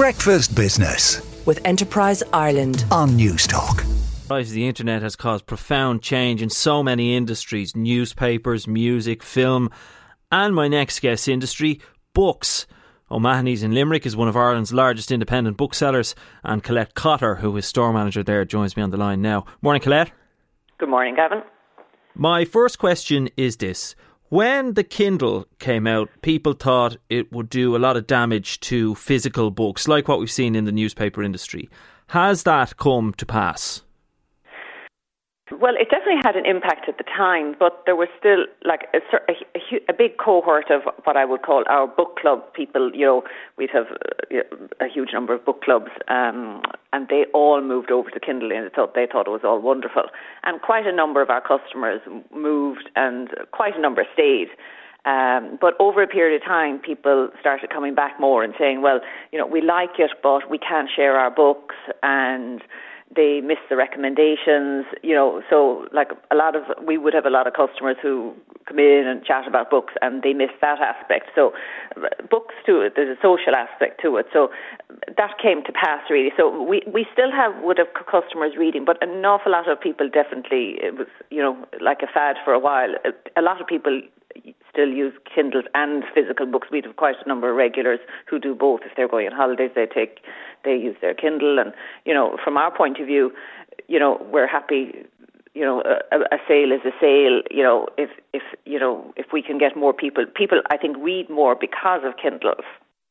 Breakfast Business with Enterprise Ireland on Newstalk. rise of the internet has caused profound change in so many industries newspapers, music, film, and my next guest industry, books. O'Mahony's in Limerick is one of Ireland's largest independent booksellers, and Colette Cotter, who is store manager there, joins me on the line now. Morning, Colette. Good morning, Gavin. My first question is this. When the Kindle came out, people thought it would do a lot of damage to physical books, like what we've seen in the newspaper industry. Has that come to pass? Well, it definitely had an impact at the time, but there was still like a, a, a, big cohort of what I would call our book club people. You know, we'd have uh, a huge number of book clubs, um, and they all moved over to Kindle, and they thought they thought it was all wonderful. And quite a number of our customers moved, and quite a number stayed. Um, but over a period of time, people started coming back more and saying, "Well, you know, we like it, but we can't share our books," and they miss the recommendations, you know, so like a lot of, we would have a lot of customers who come in and chat about books and they miss that aspect. So books to it, there's a social aspect to it. So that came to pass really. So we, we still have, would have customers reading, but an awful lot of people definitely, it was, you know, like a fad for a while. A lot of people still use Kindles and physical books. We have quite a number of regulars who do both. If they're going on holidays, they take they use their Kindle, and you know, from our point of view, you know, we're happy. You know, a, a sale is a sale. You know, if if you know if we can get more people, people I think read more because of Kindles.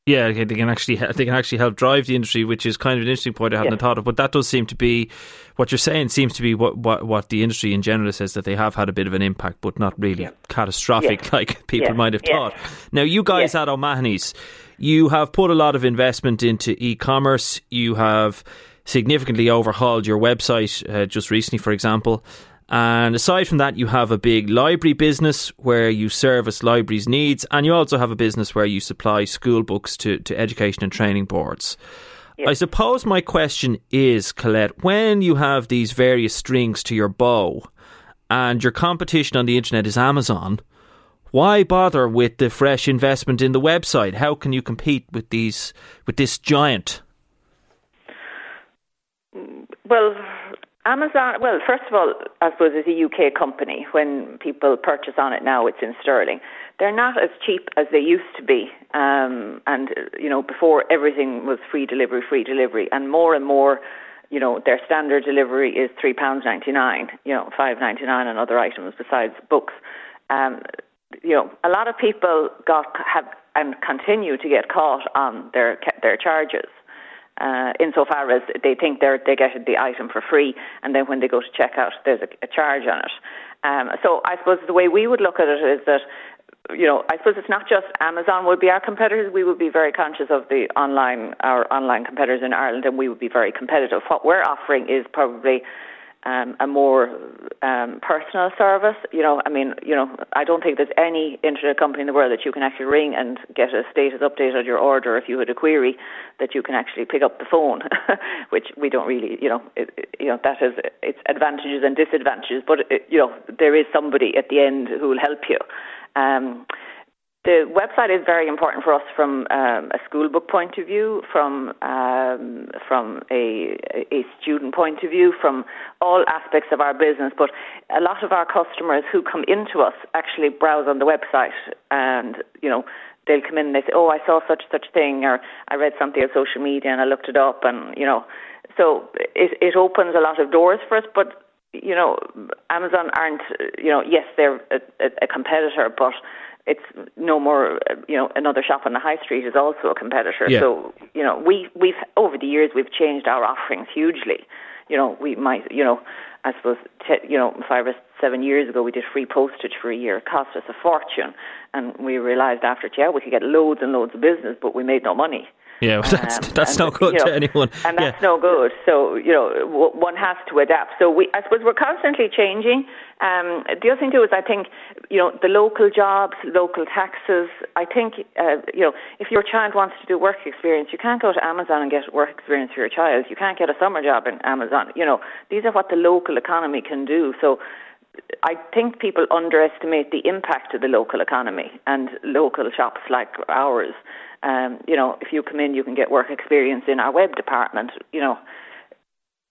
Yeah, they can actually they can actually help drive the industry, which is kind of an interesting point I hadn't yeah. thought of. But that does seem to be what you're saying. Seems to be what, what what the industry in general says that they have had a bit of an impact, but not really yeah. catastrophic yeah. like people might have thought. Now, you guys at O'Mahony's, you have put a lot of investment into e-commerce. You have significantly overhauled your website uh, just recently, for example. And aside from that, you have a big library business where you service libraries' needs, and you also have a business where you supply school books to, to education and training boards. I suppose my question is, Colette, when you have these various strings to your bow and your competition on the internet is Amazon, why bother with the fresh investment in the website? How can you compete with these with this giant? Well, Amazon, well, first of all, I suppose it's a UK company. When people purchase on it now, it's in sterling. They're not as cheap as they used to be. Um, and, you know, before everything was free delivery, free delivery. And more and more, you know, their standard delivery is £3.99, you know, five ninety nine on other items besides books. Um, you know, a lot of people got have and continue to get caught on their their charges uh, insofar as they think they're they get the item for free, and then when they go to check out, there's a, a charge on it. Um, so I suppose the way we would look at it is that you know, I suppose it's not just Amazon would be our competitors. We would be very conscious of the online, our online competitors in Ireland, and we would be very competitive. What we're offering is probably um, a more um, personal service. You know, I mean, you know, I don't think there's any internet company in the world that you can actually ring and get a status update on your order if you had a query that you can actually pick up the phone, which we don't really, you know, it, it, you know that has its advantages and disadvantages. But it, you know, there is somebody at the end who will help you. Um, the website is very important for us from um, a school book point of view, from um, from a, a student point of view, from all aspects of our business. But a lot of our customers who come into us actually browse on the website, and you know they'll come in and they say, "Oh, I saw such such thing," or "I read something on social media and I looked it up," and you know, so it it opens a lot of doors for us. But you know, Amazon aren't, you know, yes, they're a, a, a competitor, but it's no more you know another shop on the high street is also a competitor. Yeah. so you know we we've over the years we've changed our offerings hugely. You know we might you know i suppose te- you know five or seven years ago we did free postage for a year. It cost us a fortune. And we realized after yeah we could get loads and loads of business but we made no money yeah, well, that's um, that's no good you know, to anyone. And that's yeah. no good. So you know, w- one has to adapt. So we, I suppose, we're constantly changing. Um, the other thing too is, I think, you know, the local jobs, local taxes. I think, uh, you know, if your child wants to do work experience, you can't go to Amazon and get work experience for your child. You can't get a summer job in Amazon. You know, these are what the local economy can do. So. I think people underestimate the impact of the local economy and local shops like ours Um, you know, if you come in, you can get work experience in our web department. You know,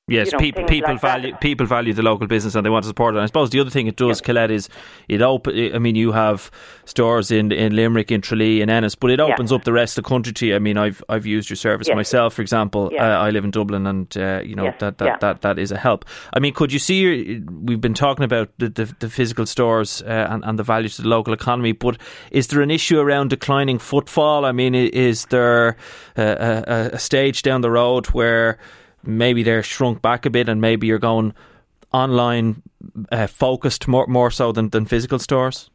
Yes, you know, people people like value that. people value the local business and they want to support it. And I suppose the other thing it does, Colette, is it open. I mean, you have stores in in Limerick, in Tralee, in Ennis, but it opens up the rest of the country to you. I mean, I've I've used your service Yes. myself, for example. Yeah. Uh, I live in Dublin, and uh, you know Yes. that that, Yeah. that that is a help. I mean, could you see? Your, we've been talking about the the, the physical stores uh, and and the value to the local economy, but is there an issue around declining footfall? I mean, is there a, a, a stage down the road where maybe they're shrunk back a bit and maybe you're going online uh, focused more more so than, than physical stores?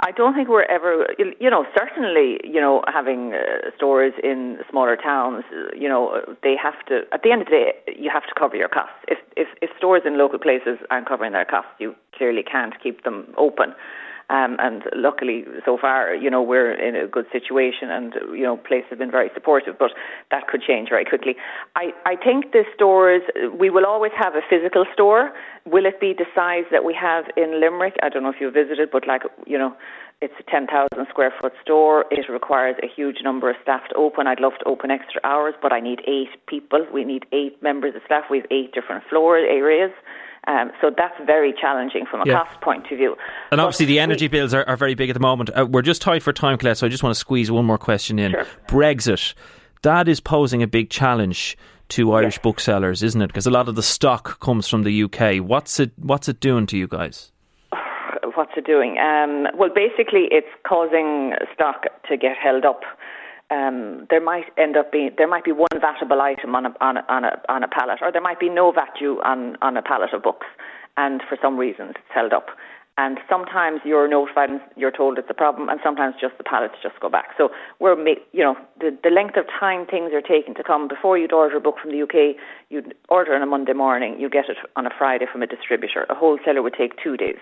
I don't think we're ever, you know, certainly, you know, having uh, stores in smaller towns, you know, they have to, at the end of the day, you have to cover your costs. If, if, if stores in local places aren't covering their costs, you clearly can't keep them open. Um, and luckily, so far, you know, we're in a good situation and, you know, places have been very supportive, but that could change very quickly. I, I think the stores, we will always have a physical store. Will it be the size that we have in Limerick? I don't know if you visited, but like, you know, it's a 10,000 square foot store. It requires a huge number of staff to open. I'd love to open extra hours, but I need eight people. We need eight members of staff. We have eight different floor areas. Um, so that's very challenging from a Yeah. cost point of view. And But obviously, the we- energy bills are, are very big at the moment. Uh, we're just tight for time, Colette, so I just want to squeeze one more question in. Sure. Brexit, that is posing a big challenge to Irish Yes. booksellers, isn't it? Because a lot of the stock comes from the UK. What's it What's it doing to you guys? what's it doing? Um, well, basically, it's causing stock to get held up. Um, there might end up being there might be one vatable item on a on a, on a on a pallet, or there might be no VAT due on on a pallet of books, and for some reasons it's held up. And sometimes you're notified and you're told it's a problem, and sometimes just the pallets just go back. So we're, you know, the, the length of time things are taking to come. Before you'd order a book from the UK, you'd order on a Monday morning, you get it on a Friday from a distributor. A wholesaler would take two days.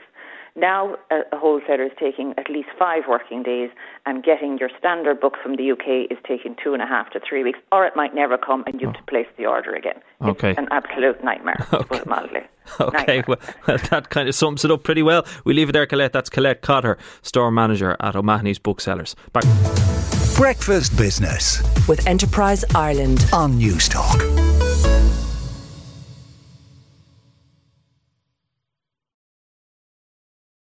Now a, a wholesaler is taking at least five working days, and getting your standard book from the UK is taking two and a half to three weeks, or it might never come, and you have to oh. place the order again. Okay. It's an absolute nightmare, to put it mildly. Okay, well, well, that kind of sums it up pretty well. We leave it there, Colette. That's Colette Cotter, store manager at O'Mahony's Booksellers. Back. Breakfast Business with Enterprise Ireland. on Newstalk.